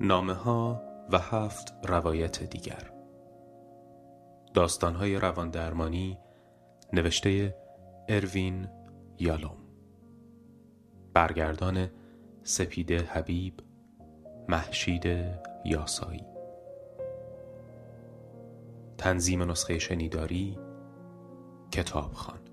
نامه ها و هفت روایت دیگر. داستان های روان درمانی نوشته اروین یالوم. برگردان سپیده حبیب محشید یاسایی. تنظیم نسخه شنیداری کتابخان.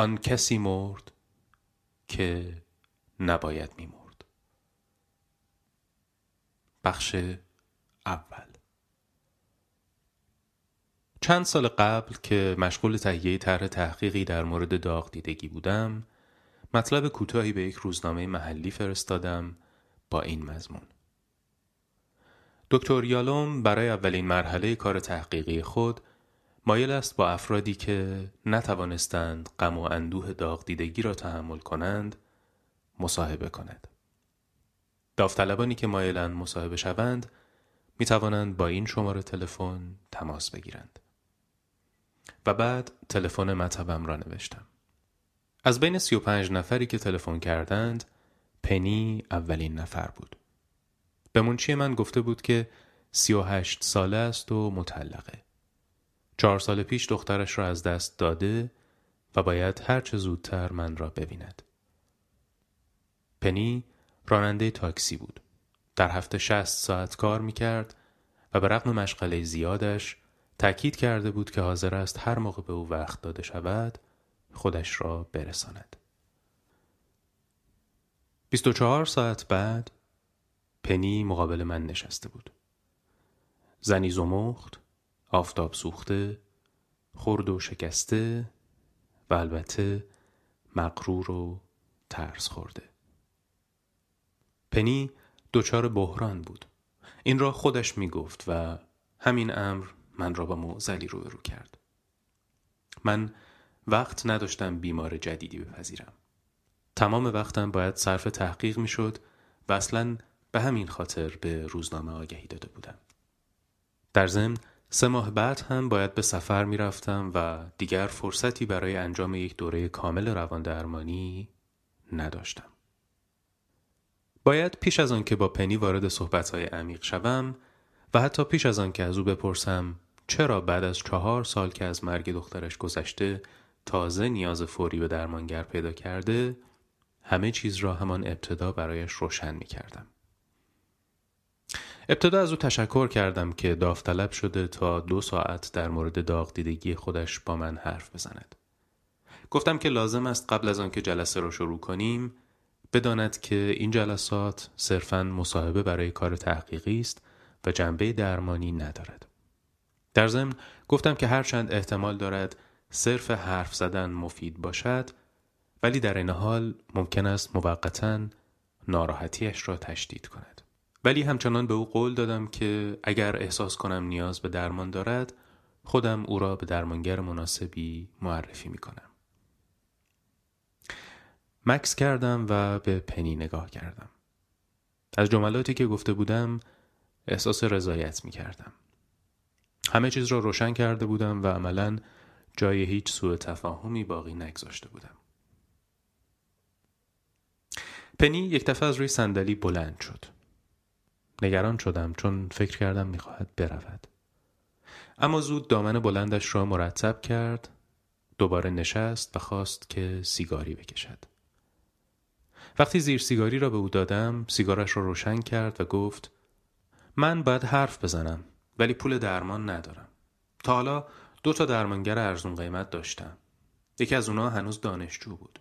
آن کسی مرد که نباید میمرد. بخش اول. چند سال قبل که مشغول تهیه طرح تحقیقی در مورد داغ دیدگی بودم مطلب کوتاهی به یک روزنامه محلی فرستادم با این مضمون. دکتر یالوم برای اولین مرحله کار تحقیقی خود مایل است با افرادی که نتوانستند غم و اندوه داغ دیدگی را تحمل کنند مصاحبه کند. داوطلبانی که مایلند مصاحبه شوند می توانند با این شماره تلفن تماس بگیرند. و بعد تلفن مطبم را نوشتم. از بین سی و پنج نفری که تلفن کردند پنی اولین نفر بود. به منچی من گفته بود که سی و هشت ساله است و مطلقه. چهار سال پیش دخترش را از دست داده و باید هرچه زودتر من را ببیند. پنی راننده تاکسی بود. در هفته شست ساعت کار می کرد و به رغم مشغله زیادش تأکید کرده بود که حاضر است هر موقع به او وقت داده شود خودش را برساند. 24 ساعت بعد پنی مقابل من نشسته بود. زنی زمخت آفتاب سوخته خرد و شکسته و البته مقرور و ترس خورده. پنی دچار بحران بود. این را خودش می گفت و همین امر من را با معزلی روبرو کرد. من وقت نداشتم بیمار جدیدی بپذیرم. تمام وقتم باید صرف تحقیق می شد و اصلا به همین خاطر به روزنامه آگهی داده بودم. در ضمن سه ماه بعد هم باید به سفر می رفتم و دیگر فرصتی برای انجام یک دوره کامل روان درمانی نداشتم. باید پیش از آن که با پنی وارد صحبتهای عمیق شوم و حتی پیش از آن که از او بپرسم چرا بعد از چهار سال که از مرگ دخترش گذشته تازه نیاز فوری به درمانگر پیدا کرده همه چیز را همان ابتدا برایش روشن می کردم. ابتدا از او تشکر کردم که داوطلب شده تا دو ساعت در مورد داغ دیدگی خودش با من حرف بزند. گفتم که لازم است قبل از آنکه جلسه را شروع کنیم بداند که این جلسات صرفا مصاحبه برای کار تحقیقی است و جنبه درمانی ندارد. در ضمن گفتم که هرچند احتمال دارد صرف حرف زدن مفید باشد ولی در این حال ممکن است موقتا ناراحتیش را تشدید کند. ولی همچنان به او قول دادم که اگر احساس کنم نیاز به درمان دارد خودم او را به درمانگر مناسبی معرفی می کنم. مکس کردم و به پنی نگاه کردم. از جملاتی که گفته بودم احساس رضایت می کردم. همه چیز را روشن کرده بودم و عملا جای هیچ سوء تفاهمی باقی نگذاشته بودم. پنی یک دفعه از روی صندلی بلند شد. نگران شدم چون فکر کردم می‌خواهد برود. اما زود دامن بلندش را مرتب کرد دوباره نشست و خواست که سیگاری بکشد. وقتی زیر سیگاری را به او دادم سیگارش را روشن کرد و گفت من باید حرف بزنم ولی پول درمان ندارم. تا حالا دو تا درمانگر ارزون قیمت داشتم. یکی از اونها هنوز دانشجو بود.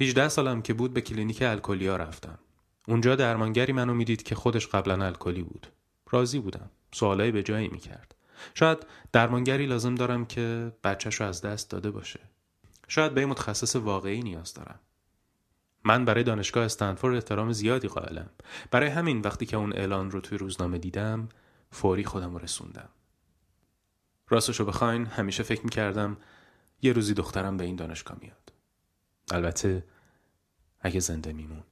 18 سالم که بود به کلینیک الکلیا رفتم. اونجا درمانگری منو می‌دید که خودش قبلا الکلی بود. راضی بودم. سوالایی به جایی می‌کرد. شاید درمانگری لازم دارم که بچهش رو از دست داده باشه. شاید به متخصص واقعی نیاز دارم. من برای دانشگاه استنفورد احترام زیادی قائلم. برای همین وقتی که اون اعلان رو توی روزنامه دیدم فوری خودم رو رسوندم. راستشو بخواین همیشه فکر می‌کردم یه روزی دخترم به این دانشگاه میاد. البته اگه زنده میمون.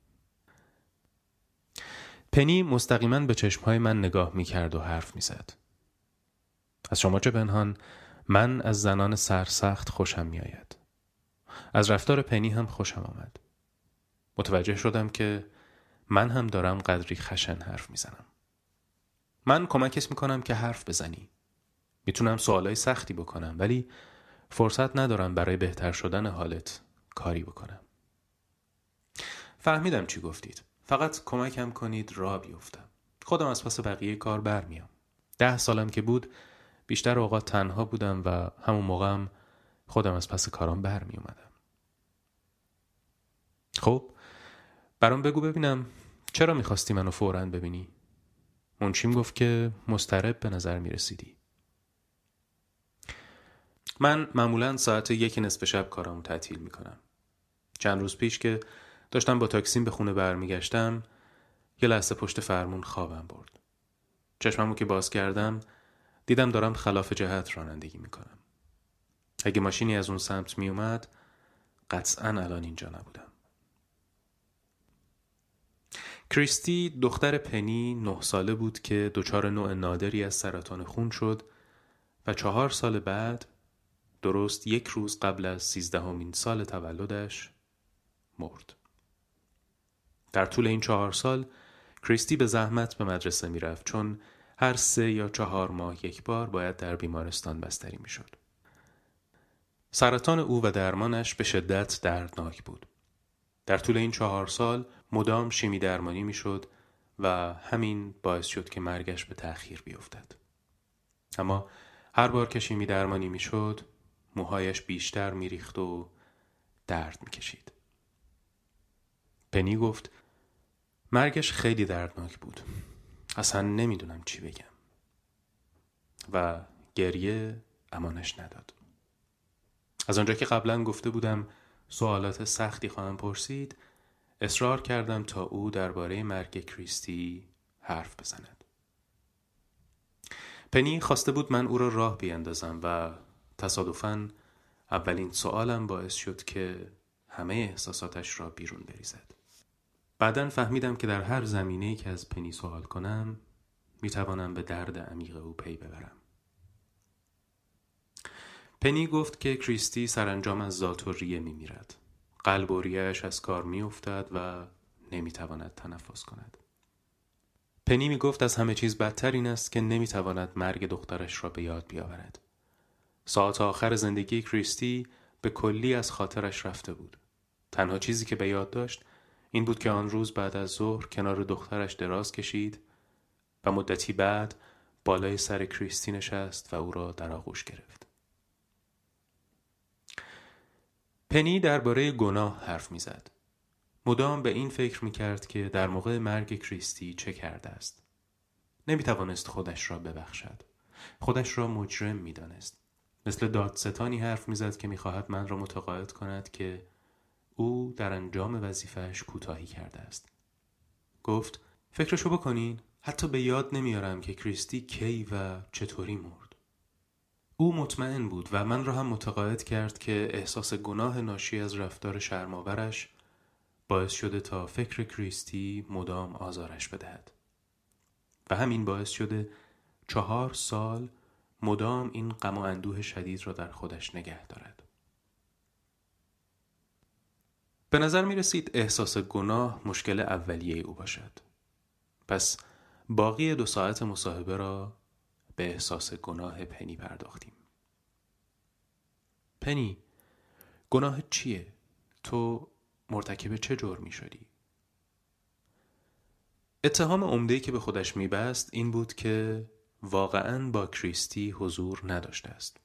پنی مستقیما به چشمهای من نگاه می‌کرد و حرف می‌زد. از شما چه پنهان من از زنان سرسخت خوشم میآید. از رفتار پنی هم خوشم آمد. متوجه شدم که من هم دارم قدری خشن حرف می‌زنم. من کمکت می‌کنم که حرف بزنی. می‌تونم سوالای سختی بکنم ولی فرصت ندارم برای بهتر شدن حالت کاری بکنم. فهمیدم چی گفتید. فقط کمکم کنید را بیفتم. خودم از پس بقیه کار برمیام. ده سالم که بود بیشتر اوقات تنها بودم و همون موقعم خودم از پس کارام برمی اومدم. خب برام بگو ببینم چرا می‌خواستی منو فورا ببینی؟ منشیم گفت که مسترب به نظر می‌رسیدی. من معمولا ساعت یک نصف شب کارامو تعطیل می‌کنم. چند روز پیش که داشتم با تاکسیم به خونه برمیگشتم یه لحظه پشت فرمون خوابم برد. چشممو که باز کردم دیدم دارم خلاف جهت رانندگی می‌کنم. اگه ماشینی از اون سمت میومد قطعا الان اینجا نبودم. کریستی دختر پنی نه ساله بود که دچار نوع نادری از سرطان خون شد و چهار سال بعد درست یک روز قبل از سیزدهمین سال تولدش مرد. در طول این چهار سال کریستی به زحمت به مدرسه می‌رفت چون هر سه یا چهار ماه یک بار باید در بیمارستان بستری می‌شد. سرطان او و درمانش به شدت دردناک بود. در طول این چهار سال مدام شیمی درمانی می‌شد و همین باعث شد که مرگش به تأخیر بیفتد. اما هر بار که شیمی درمانی می‌شد موهایش بیشتر میریخت و درد می‌کشید. پنی گفت مرگش خیلی دردناک بود. اصلا نمی‌دونم چی بگم. و گریه امانش نداد. از آنجا که قبلا گفته بودم سوالات سختی خواهم پرسید اصرار کردم تا او درباره مرگ کریستی حرف بزند. پنی خواسته بود من او را راه بیندازم و تصادفاً اولین سوالم باعث شد که همه احساساتش را بیرون بریزد. بعدا فهمیدم که در هر زمینه که از پنی سوال کنم می توانم به درد عمیق او پی ببرم. پنی گفت که کریستی سرانجام از ذات و ریه می میرد. قلب و ریهش از کار می افتد و نمی تواند تنفس کند. پنی می گفت از همه چیز بدتر این است که نمی تواند مرگ دخترش را به یاد بیاورد. ساعت آخر زندگی کریستی به کلی از خاطرش رفته بود. تنها چیزی که به یاد داشت این بود که آن روز بعد از ظهر کنار دخترش دراز کشید و مدتی بعد بالای سر کریستی نشست و او را در آغوش گرفت. پنی درباره گناه حرف می‌زد. مدام به این فکر می کرد که در موقع مرگ کریستی چه کرده است. نمی توانست خودش را ببخشد. خودش را مجرم می دانست. مثل دادستانی حرف می‌زد که می‌خواهد من را متقاعد کند که او در انجام وظیفهش کوتاهی کرده است. گفت فکرشو بکنین حتی به یاد نمیارم که کریستی کی و چطوری مرد. او مطمئن بود و من را هم متقاعد کرد که احساس گناه ناشی از رفتار شرماورش باعث شده تا فکر کریستی مدام آزارش بدهد. و همین باعث شده چهار سال مدام این غم و اندوه شدید را در خودش نگه دارد. به نظر می رسید احساس گناه مشکل اولیه او باشد. پس باقی دو ساعت مصاحبه را به احساس گناه پنی پرداختیم. پنی گناه چیه؟ تو مرتکب چه جرمی شدی؟ اتهام عمده که به خودش میبست این بود که واقعا با کریستی حضور نداشته است.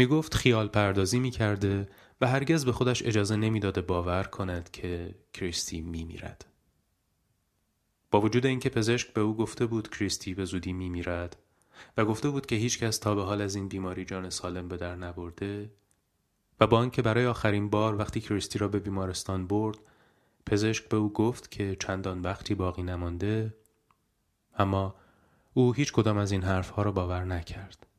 می گفت خیال پردازی می کرده و هرگز به خودش اجازه نمی‌داده باور کند که کریستی می میرد. با وجود اینکه پزشک به او گفته بود کریستی به زودی می میرد و گفته بود که هیچ کس تا به حال از این بیماری جان سالم به در نبرده و با آنکه برای آخرین بار وقتی کریستی را به بیمارستان برد پزشک به او گفت که چندان وقتی باقی نمانده اما او هیچ کدام از این حرفها را باور نکرد.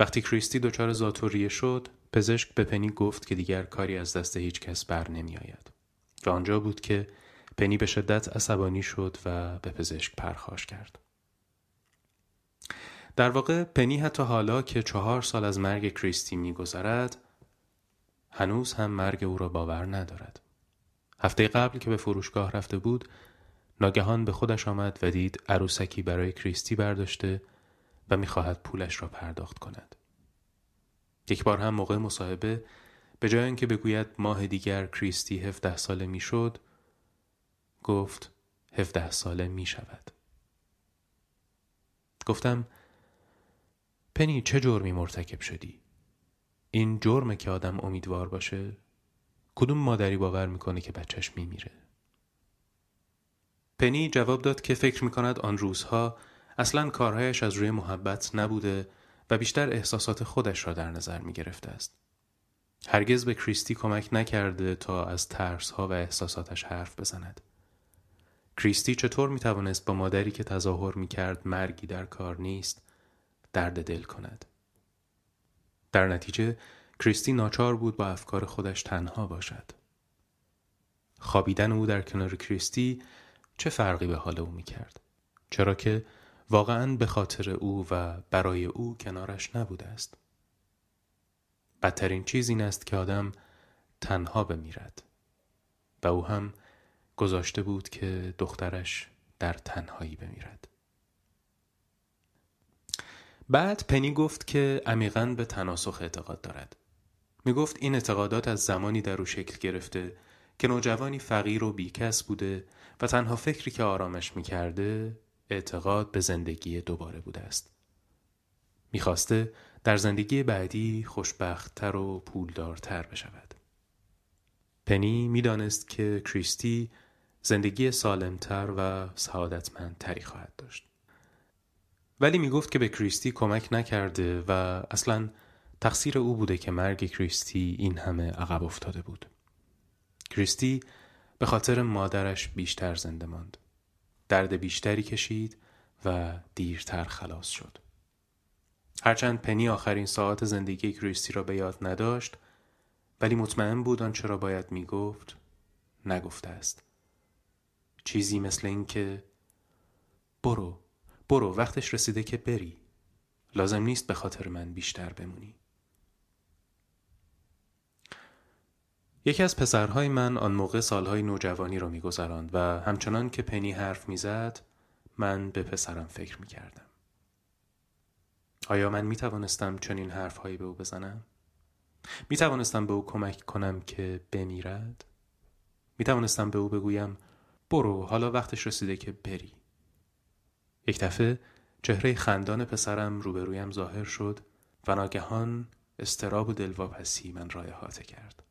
وقتی کریستی دچار زاتوریه شد پزشک به پنی گفت که دیگر کاری از دست هیچ کس بر نمی آید. و آنجا بود که پنی به شدت عصبانی شد و به پزشک پرخاش کرد. در واقع پنی حتی حالا که چهار سال از مرگ کریستی میگذرد هنوز هم مرگ او را باور ندارد. هفته قبل که به فروشگاه رفته بود ناگهان به خودش آمد و دید عروسکی برای کریستی برداشته و می‌خواهد پولش را پرداخت کند. یک بار هم موقع مصاحبه به جای اینکه بگوید ماه دیگر کریستی 17 ساله می‌شد گفت 17 ساله می شود. گفتم پنی چه جرمی مرتکب شدی؟ این جرمه که آدم امیدوار باشه؟ کدوم مادری باور می‌کنه که بچهش میمیره؟ پنی جواب داد که فکر می‌کند آن روزها اصلا کارهایش از روی محبت نبوده و بیشتر احساسات خودش را در نظر می گرفته است. هرگز به کریستی کمک نکرده تا از ترس ها و احساساتش حرف بزند. کریستی چطور می توانست با مادری که تظاهر می کرد مرگی در کار نیست درد دل کند. در نتیجه کریستی ناچار بود با افکار خودش تنها باشد. خوابیدن او در کنار کریستی چه فرقی به حال او می کرد؟ چرا که واقعا به خاطر او و برای او کنارش نبوده است. بدترین چیز این است که آدم تنها بمیرد و او هم گذاشته بود که دخترش در تنهایی بمیرد. بعد پنی گفت که عمیقا به تناسخ اعتقاد دارد. می گفت این اعتقادات از زمانی در او شکل گرفته که نوجوانی فقیر و بیکس بوده و تنها فکری که آرامش می کرده اعتقاد به زندگی دوباره بوده است. می‌خواسته در زندگی بعدی خوشبختتر و پولدارتر بشود. پنی می‌دانست که کریستی زندگی سالمتر و سعادتمندتری خواهد داشت. ولی می‌گفت که به کریستی کمک نکرده و اصلا تقصیر او بوده که مرگ کریستی این همه عقب افتاده بود. کریستی به خاطر مادرش بیشتر زنده ماند. درد بیشتری کشید و دیرتر خلاص شد. هرچند پنی آخرین ساعت زندگی کریستی را به یاد نداشت ولی مطمئن بود آنچه را باید می‌گفت نگفته است. چیزی مثل این که برو برو وقتش رسیده که بری لازم نیست به خاطر من بیشتر بمونی یکی از پسرهای من آن موقع سالهای نوجوانی را میگذراند و همچنان که پنی حرف می‌زد من به پسرم فکر می‌کردم آیا من می توانستم چنین حرفهایی به او بزنم؟ می توانستم به او کمک کنم که بمیرد؟ می توانستم به او بگویم برو حالا وقتش رسیده که بری یک دفعه چهره خندان پسرم روبرویم ظاهر شد و ناگهان استراب و دلواپسی من را احاطه کرد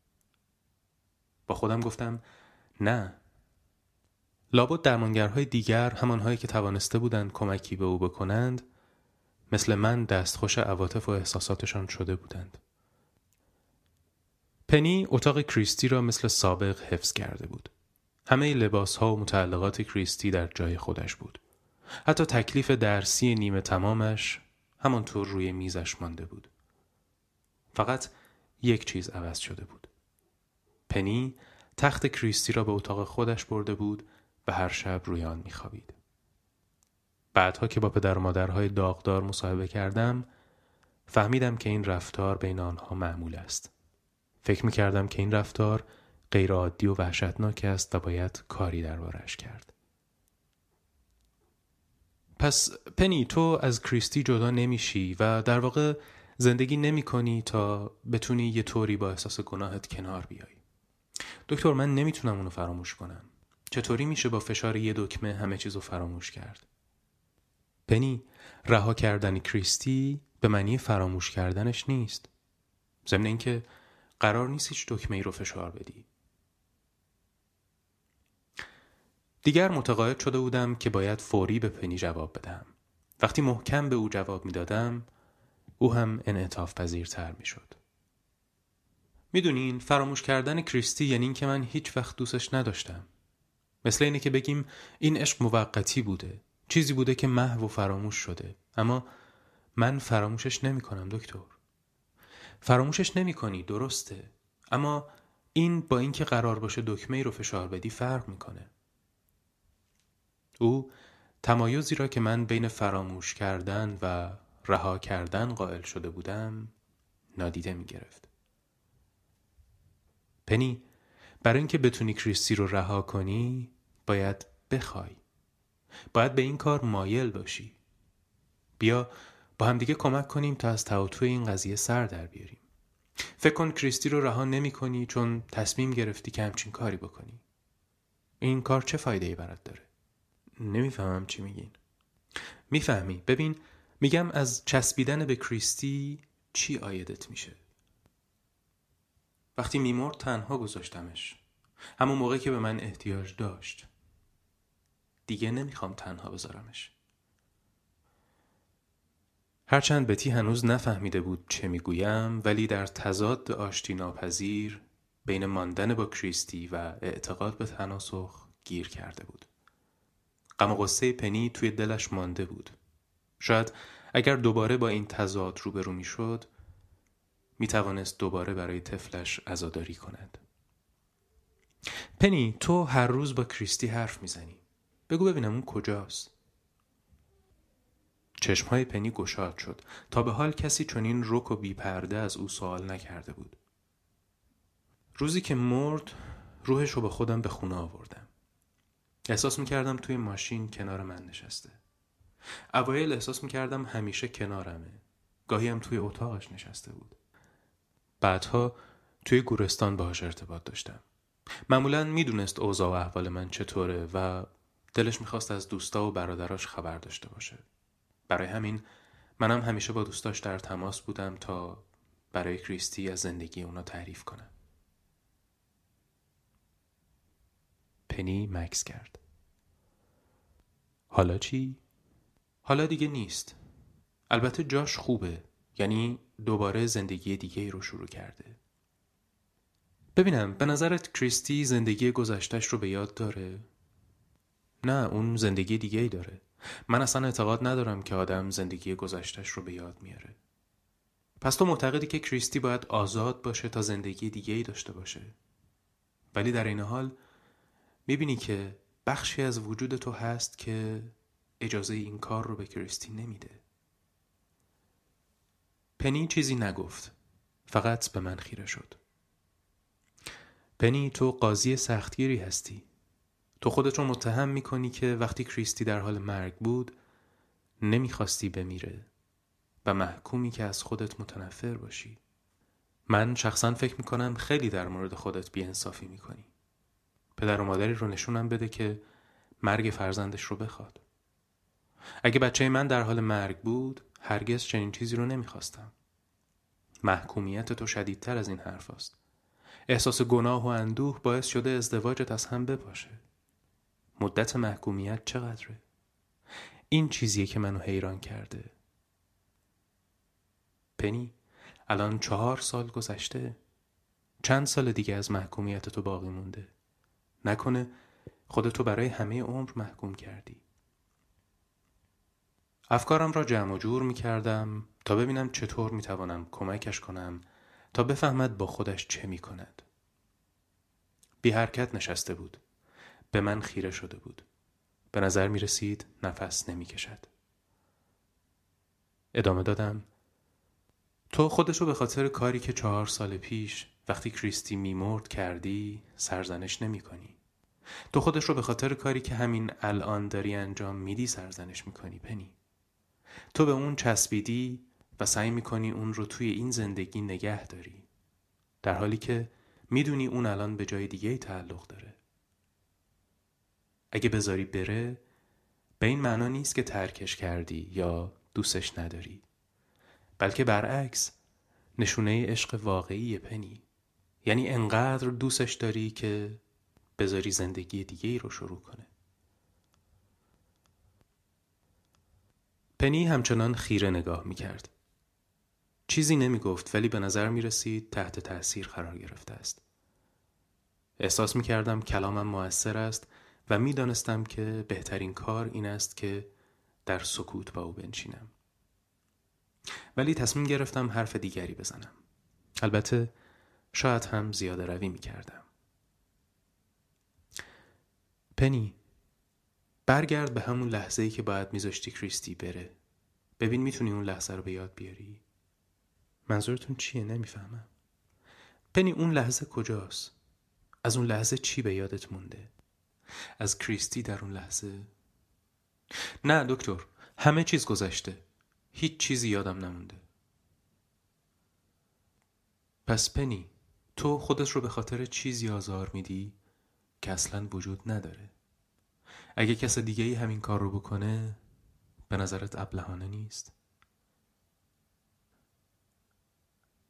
با خودم گفتم نه لابد درمانگرهای دیگر همانهایی که توانسته بودند کمکی به او بکنند مثل من دستخوش عواطف و احساساتشان شده بودند پنی اتاق کریستی را مثل سابق حفظ کرده بود همه لباس ها و متعلقات کریستی در جای خودش بود. حتی تکلیف درسی نیمه تمامش همانطور روی میزش مانده بود. فقط یک چیز عوض شده بود. پنی تخت کریستی را به اتاق خودش برده بود و هر شب روی آن میخوابید. بعدها که با پدر و مادرهای داغدار مصاحبه کردم فهمیدم که این رفتار بین آنها معمول است. فکر می کردم که این رفتار غیرعادی و وحشتناک است و باید کاری دربارش کرد. پس پنی تو از کریستی جدا نمیشی و در واقع زندگی نمی کنی تا بتونی یه طوری با احساس گناهت کنار بیای. دکتر من نمی‌تونم اونو فراموش کنم. چطوری میشه با فشار یه دکمه همه چیزو فراموش کرد؟ پنی رها کردن کریستی به معنی فراموش کردنش نیست. ضمن اینکه قرار نیست هیچ دکمه ای رو فشار بدی. دیگر متقاعد شده بودم که باید فوری به پنی جواب بدم. وقتی محکم به او جواب می‌دادم، او هم انعطاف پذیرتر می شد. می‌دونین فراموش کردن کریستی یعنی اینکه من هیچ وقت دوستش نداشتم. مثل اینه که بگیم این عشق موقتی بوده. چیزی بوده که محو و فراموش شده. اما من فراموشش نمی کنم دکتر. فراموشش نمی کنی درسته. اما این با اینکه قرار باشه دکمه ای رو فشار بدی فرق می‌کنه. او تمایزی را که من بین فراموش کردن و رها کردن قائل شده بودم نادیده می گرفت. پنی برای اینکه بتونی کریستی رو رها کنی باید بخوای. باید به این کار مایل باشی. بیا با همدیگه کمک کنیم تا از تعاطف این قضیه سر در بیاریم. فکر کن کریستی رو رها نمی کنی چون تصمیم گرفتی که همچین کاری بکنی. این کار چه فایده ای برات داره؟ نمی‌فهمم چی میگین. می‌فهمی ببین میگم از چسبیدن به کریستی چی آیدت میشه وقتی میمرد تنها گذاشتمش. همون موقع که به من احتیاج داشت. دیگه نمی‌خوام تنها بذارمش. هرچند بتی هنوز نفهمیده بود چه می‌گویم ولی در تضاد آشتی ناپذیر بین ماندن با کریستی و اعتقاد به تناسخ گیر کرده بود. غم و غصه پنی توی دلش مانده بود. شاید اگر دوباره با این تضاد روبرو می شد می توانست دوباره برای طفلش عزاداری کند. پنی تو هر روز با کریستی حرف می‌زنی. بگو ببینم اون کجاست. چشمهای پنی گشاد شد تا به حال کسی چنین رک و بیپرده از او سوال نکرده بود. روزی که مرد روحش رو به خودم به خونه آوردم. احساس می‌کردم توی ماشین کنار من نشسته. اوایل احساس می‌کردم همیشه کنارمه گاهی هم توی اتاقش نشسته بود بعدها توی گورستان باهاش ارتباط داشتم. معمولا می‌دونست اوضاع و احوال من چطوره و دلش می‌خواست از دوستا و برادراش خبر داشته باشه. برای همین منم همیشه با دوستاش در تماس بودم تا برای کریستی از زندگی اونا تعریف کنم. پنی مکس کرد. حالا چی؟ حالا دیگه نیست. البته جاش خوبه. یعنی دوباره زندگی دیگه ای رو شروع کرده. ببینم به نظرت کریستی زندگی گذشتش رو به یاد داره؟ نه اون زندگی دیگه ای داره. من اصلا اعتقاد ندارم که آدم زندگی گذشتش رو به یاد میاره. پس تو معتقدی که کریستی باید آزاد باشه تا زندگی دیگه ای داشته باشه؟ ولی در این حال می‌بینی که بخشی از وجود تو هست که اجازه این کار رو به کریستی نمیده. پنی چیزی نگفت. فقط به من خیره شد. پنی تو قاضی سختگیری هستی. تو خودت رو متهم می‌کنی که وقتی کریستی در حال مرگ بود نمی‌خواستی بمیره و محکومی که از خودت متنفر باشی. من شخصا فکر می‌کنم خیلی در مورد خودت بیانصافی می‌کنی. پدر و مادری رو نشونم بده که مرگ فرزندش رو بخواد. اگه بچه من در حال مرگ بود هرگز چنین چیزی رو نمی‌خواستم. محکومیت تو شدیدتر از این حرف است. احساس گناه و اندوه باعث شده ازدواجت از هم بپاشه. مدت محکومیت چقدره؟ این چیزیه که منو حیران کرده. پنی الان چهار سال گذشته. چند سال دیگه از محکومیت تو باقی مونده. نکنه خودتو برای همه عمر محکوم کردی. افکارم را جمع و جور می کردم تا ببینم چطور می توانم کمکش کنم تا بفهمد با خودش چه می کند. بی حرکت نشسته بود. به من خیره شده بود. به نظر می رسید نفس نمی کشد. ادامه دادم. تو خودشو به خاطر کاری که چهار سال پیش وقتی کریستی میمرد کردی سرزنش نمی کنی. تو خودش رو به خاطر کاری که همین الان داری انجام میدی سرزنش می‌کنی پنی تو به اون چسبیدی و سعی می‌کنی اون رو توی این زندگی نگه داری. در حالی که می‌دونی اون الان به جای دیگه تعلق داره. اگه بذاری بره به این معنا نیست که ترکش کردی یا دوستش نداری. بلکه برعکس نشونه عشق واقعی پنی. یعنی انقدر دوستش داری که بذاری زندگی دیگه ای رو شروع کنه. پنی همچنان خیره نگاه می کرد. چیزی نمی گفت ولی به نظر می رسید تحت تأثیر قرار گرفته است. احساس می کردم کلامم موثر است و می دانستم که بهترین کار این است که در سکوت با او بنشینم. ولی تصمیم گرفتم حرف دیگری بزنم. البته شاید هم زیاده روی می کردم. پنی برگرد به همون لحظه ای که باید میذاشتی کریستی بره. ببین می‌تونی اون لحظه رو به یاد بیاری. منظورتون چیه؟ نمی‌فهمم. پنی اون لحظه کجاست؟ از اون لحظه چی به یادت مونده؟ از کریستی در اون لحظه؟ نه دکتر همه چیز گذشته. هیچ چیزی یادم نمونده. پس پنی تو خودت رو به خاطر چیزی آزار میدی که اصلا وجود نداره. اگه کس دیگه ای همین کار رو بکنه به نظرت ابلهانه نیست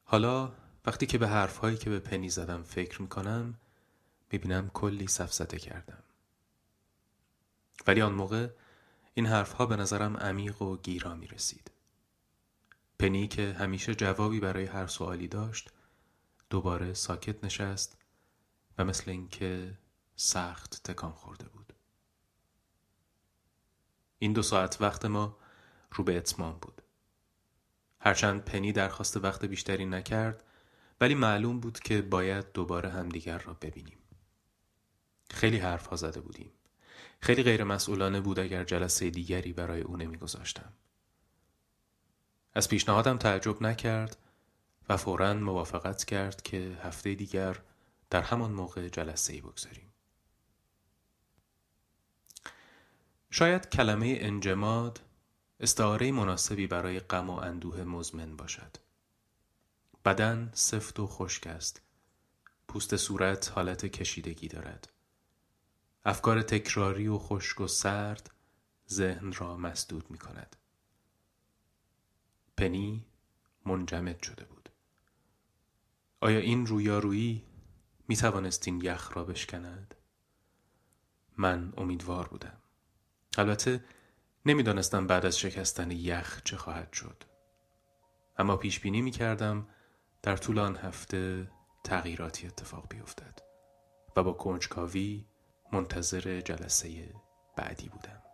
حالا وقتی که به حرفهایی که به پنی زدم فکر می‌کنم می‌بینم کلی سفزده کردم ولی آن موقع این حرفها به نظرم عمیق و گیرا می رسید. پنی که همیشه جوابی برای هر سوالی داشت دوباره ساکت نشست و مثل اینکه سخت تکان خورده بود. این دو ساعت وقت ما رو به اتمام بود. هرچند پنی درخواست وقت بیشتری نکرد ولی معلوم بود که باید دوباره همدیگر را ببینیم. خیلی حرف ها زده بودیم. خیلی غیر مسئولانه بود اگر جلسه دیگری برای او نمیگذاشتم. از پیشنهادم تعجب نکرد و فورا موافقت کرد که هفته دیگر در همان موقع جلسه ای بگذاریم. شاید کلمه انجماد استعاره مناسبی برای غم و اندوه مزمن باشد. بدن سفت و خشک است. پوست صورت حالت کشیدگی دارد. افکار تکراری و خشک و سرد ذهن را مسدود می کند. پنی منجمد شده بود. آیا این رویارویی می توانست این یخ را بشکند؟ من امیدوار بودم. البته نمی‌دانستم بعد از شکستن یخ چه خواهد شد. اما پیش بینی می کردم در طول آن هفته تغییراتی اتفاق بیفتد و با کنجکاوی منتظر جلسه بعدی بودم.